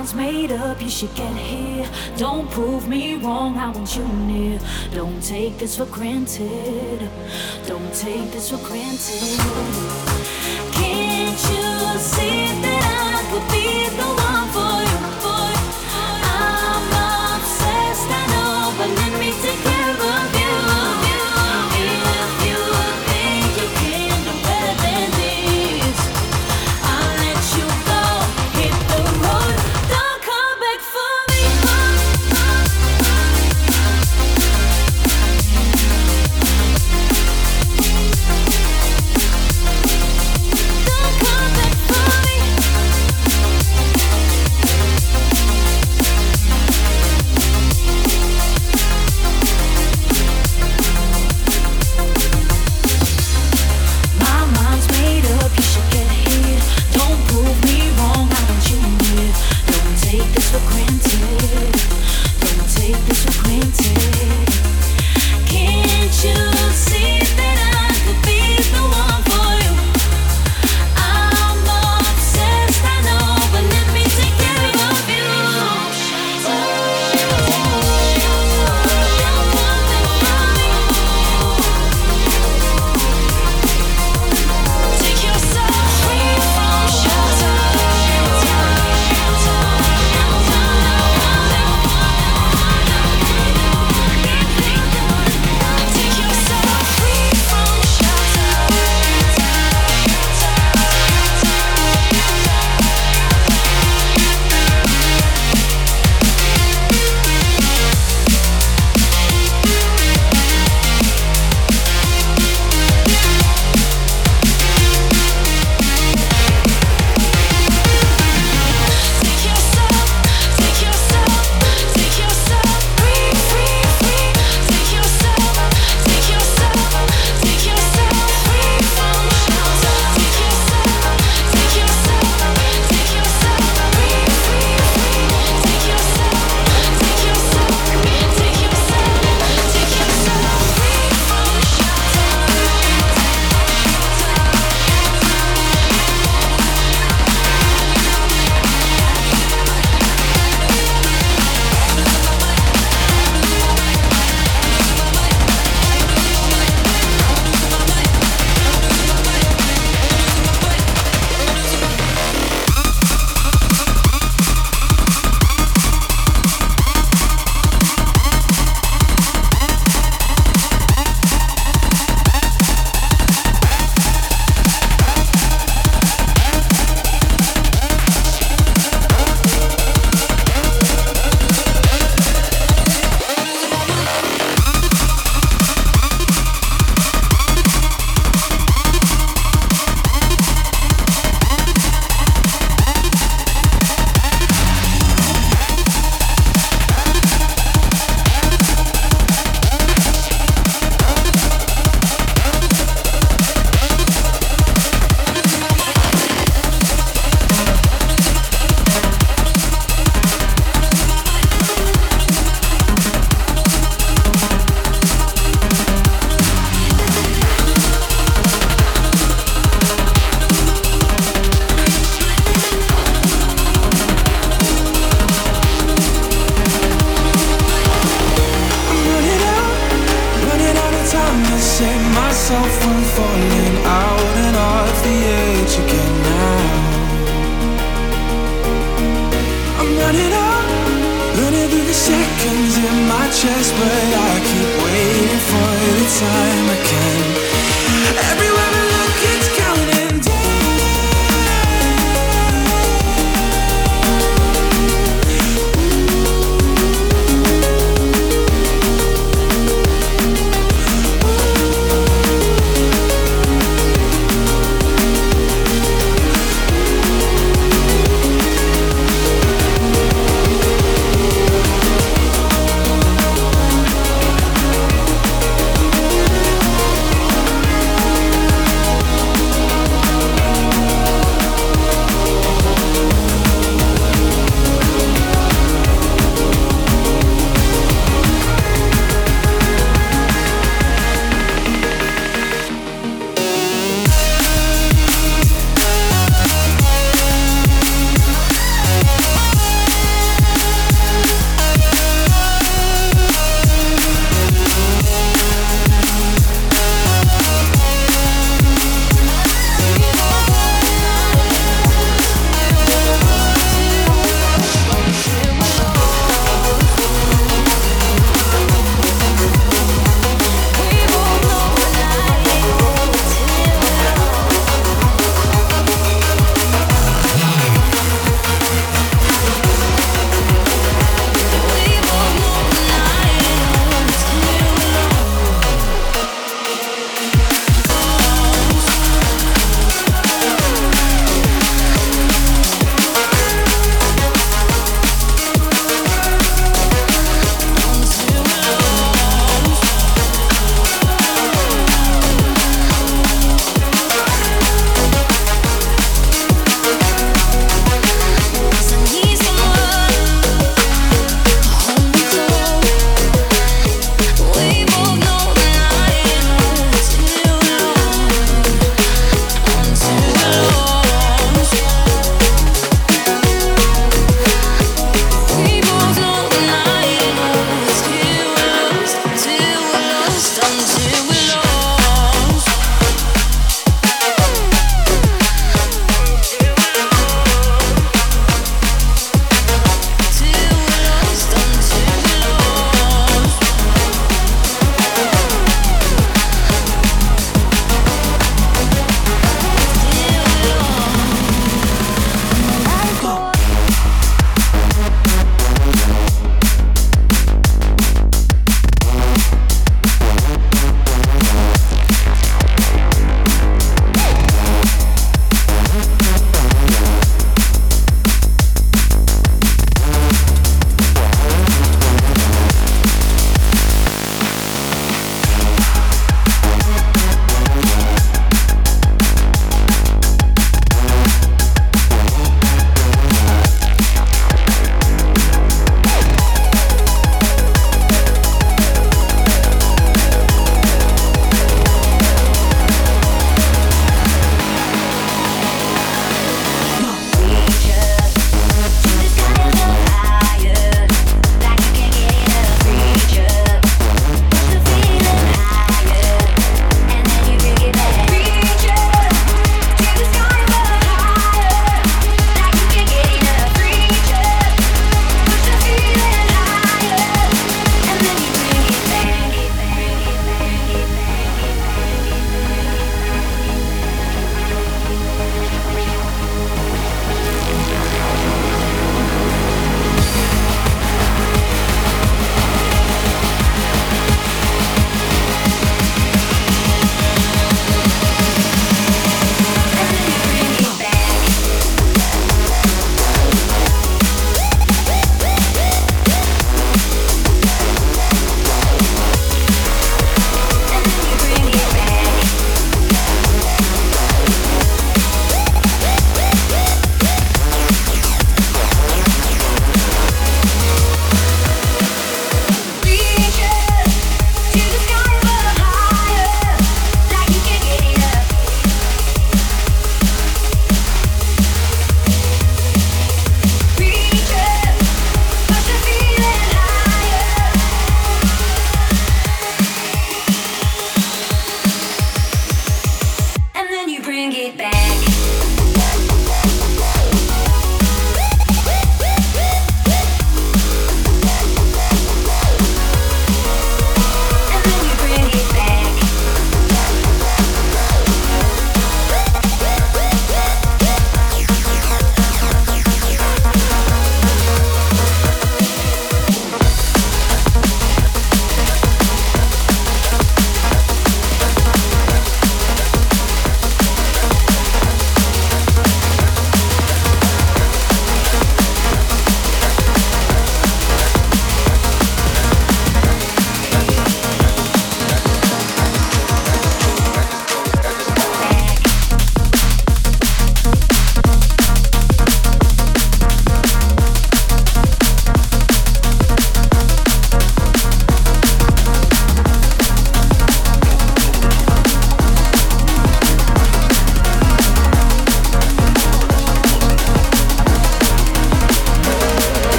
mind's made up, you should get here. Don't prove me wrong, I want you near. Don't take this for granted. Don't take this for granted. Can't you see that I could be the myself from falling out and off the edge again now. I'm running out, running through the seconds in my chest, but I keep waiting for the time I can.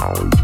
Thank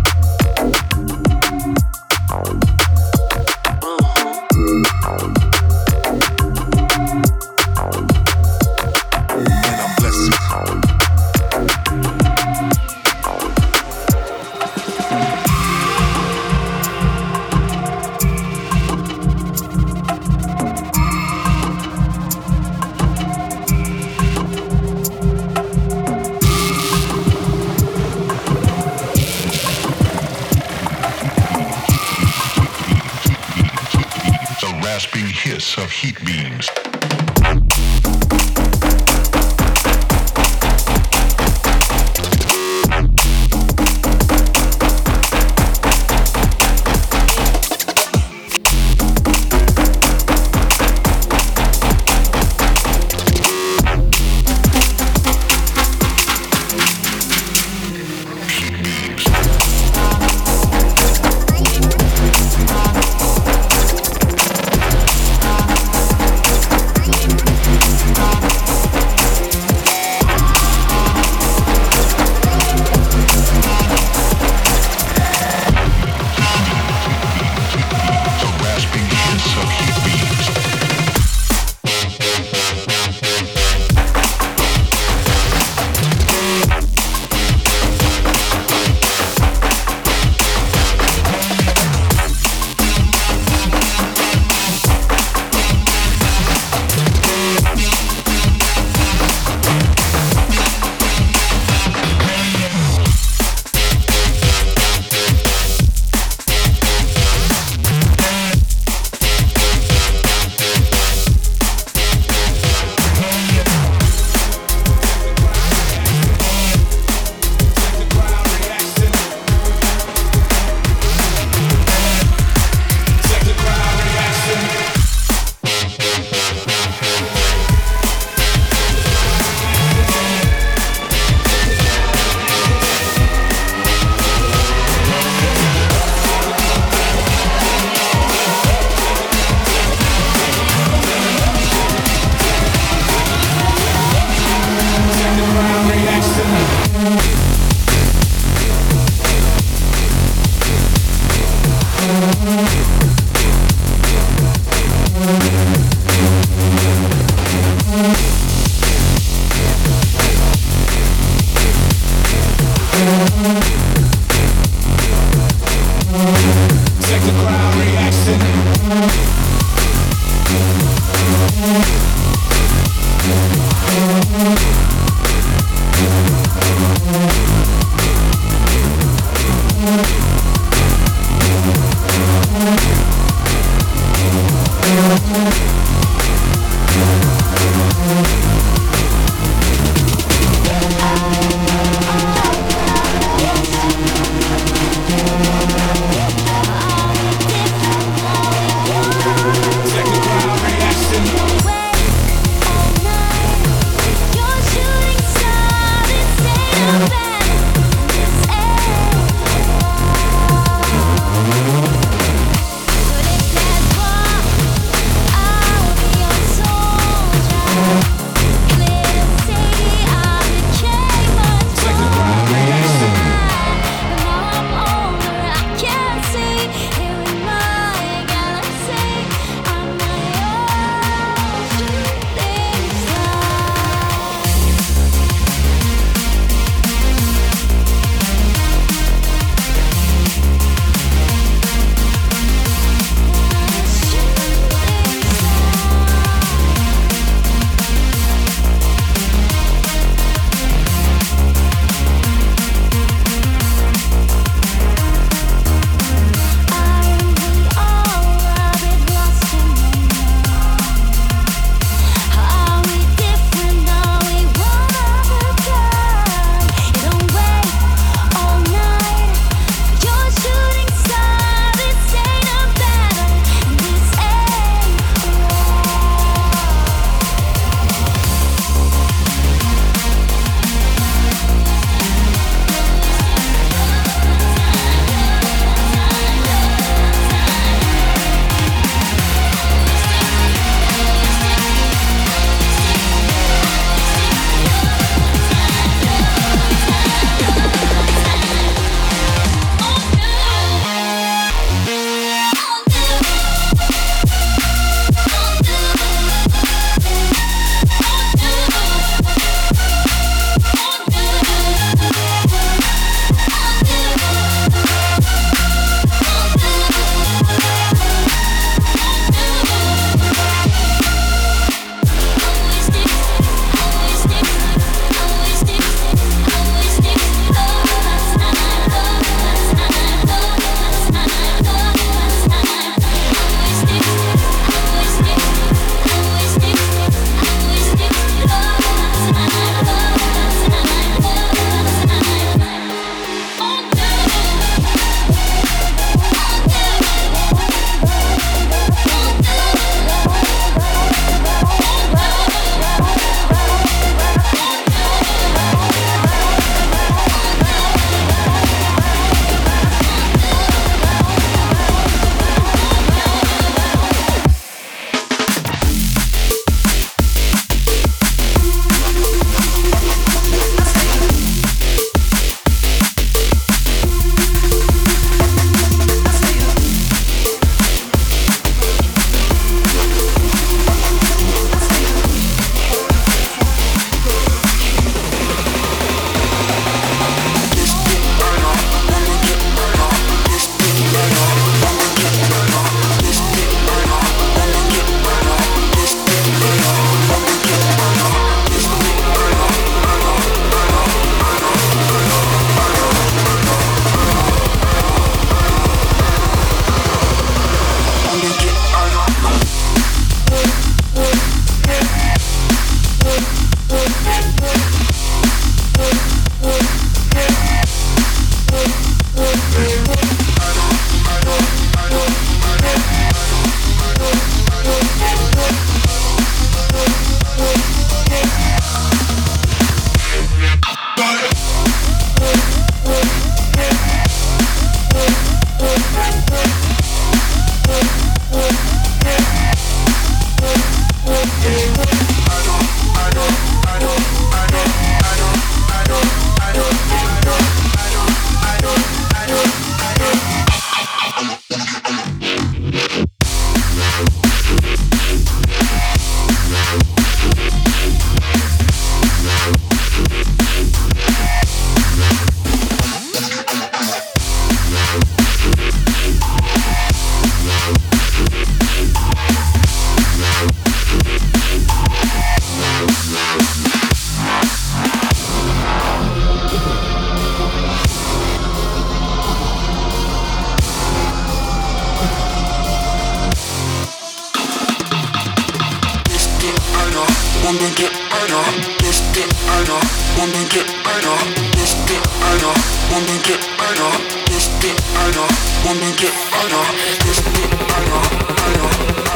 wanna get better, let's get better, wanna get better, let's get better, wanna get better, let's get better, wanna get better, let's get better, better,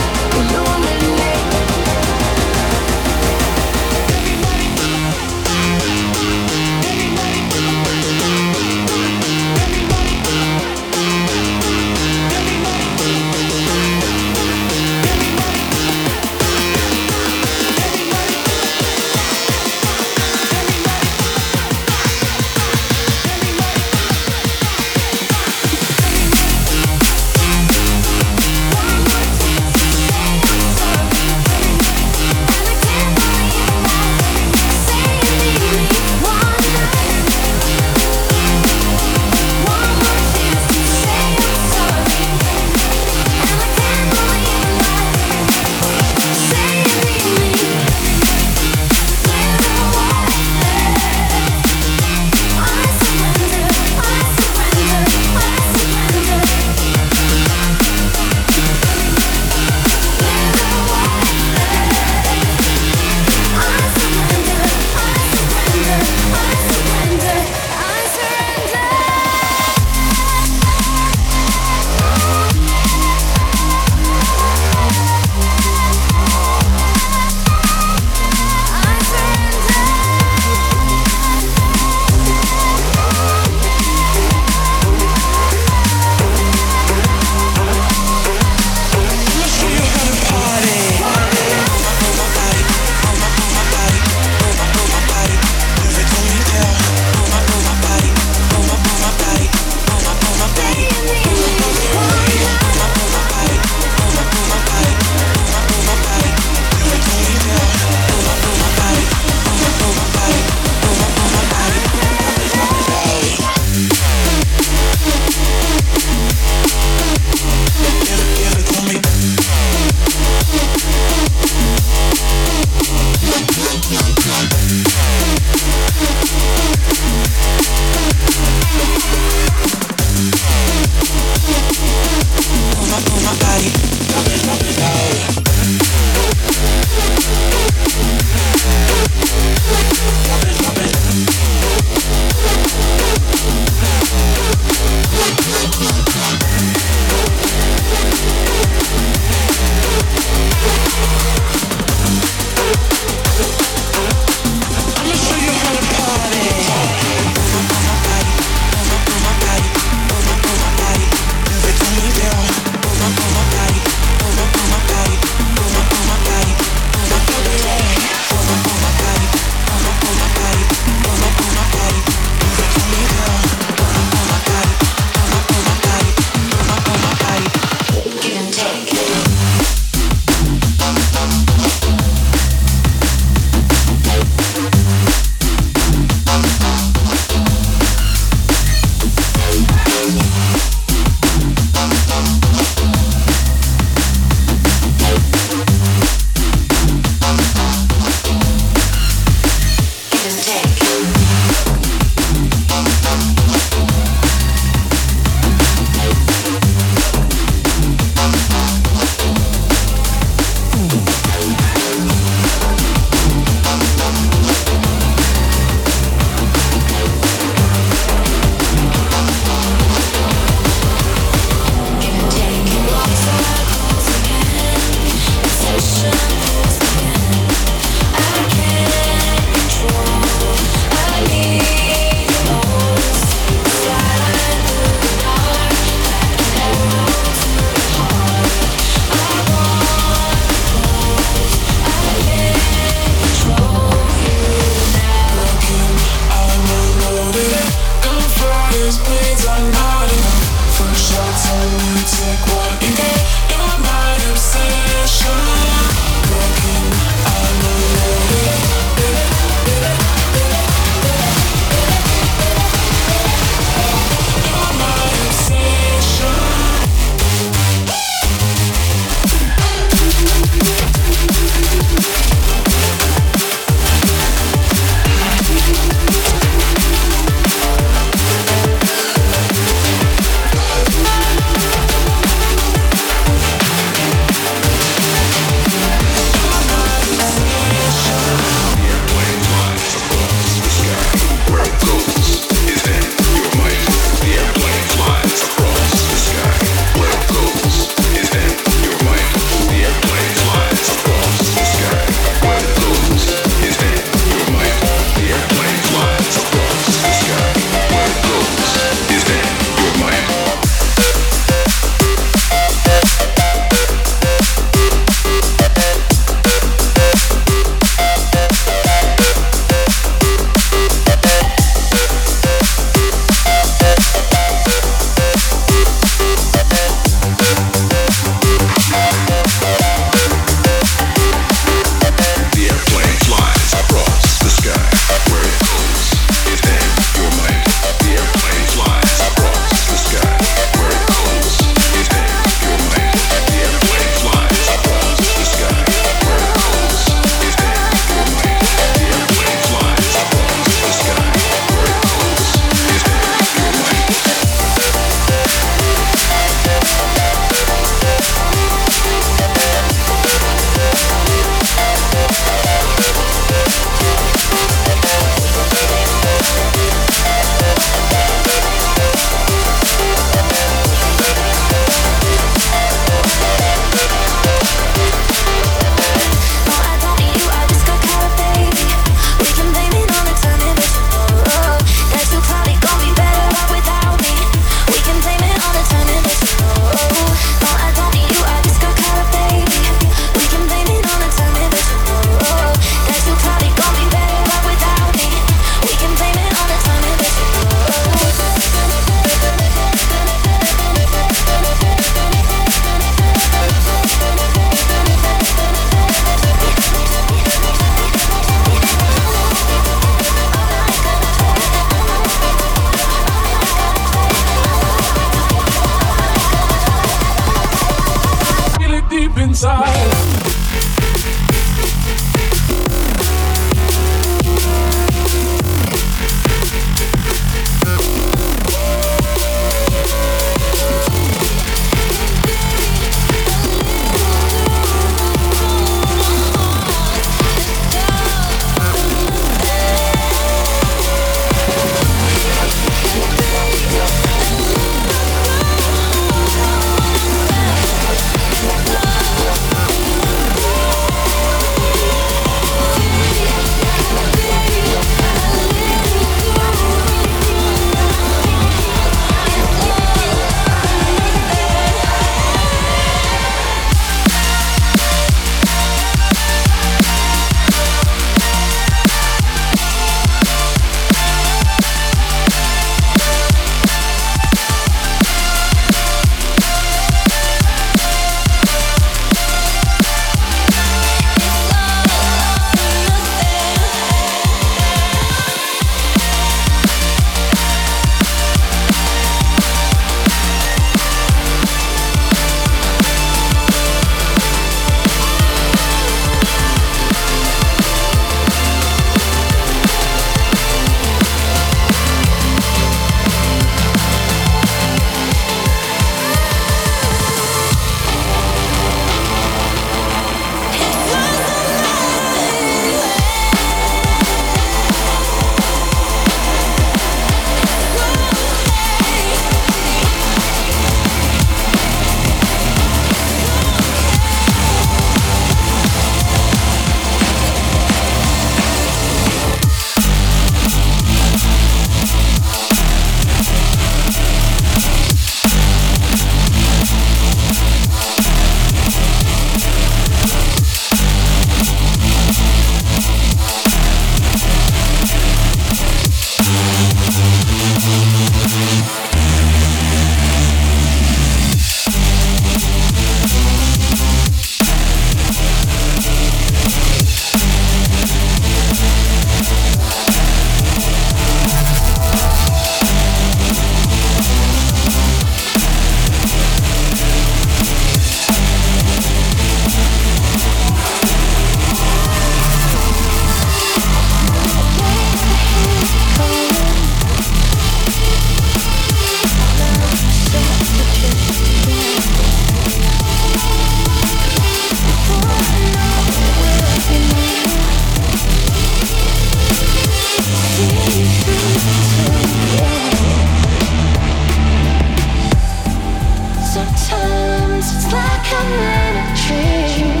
times it's like I'm in a dream.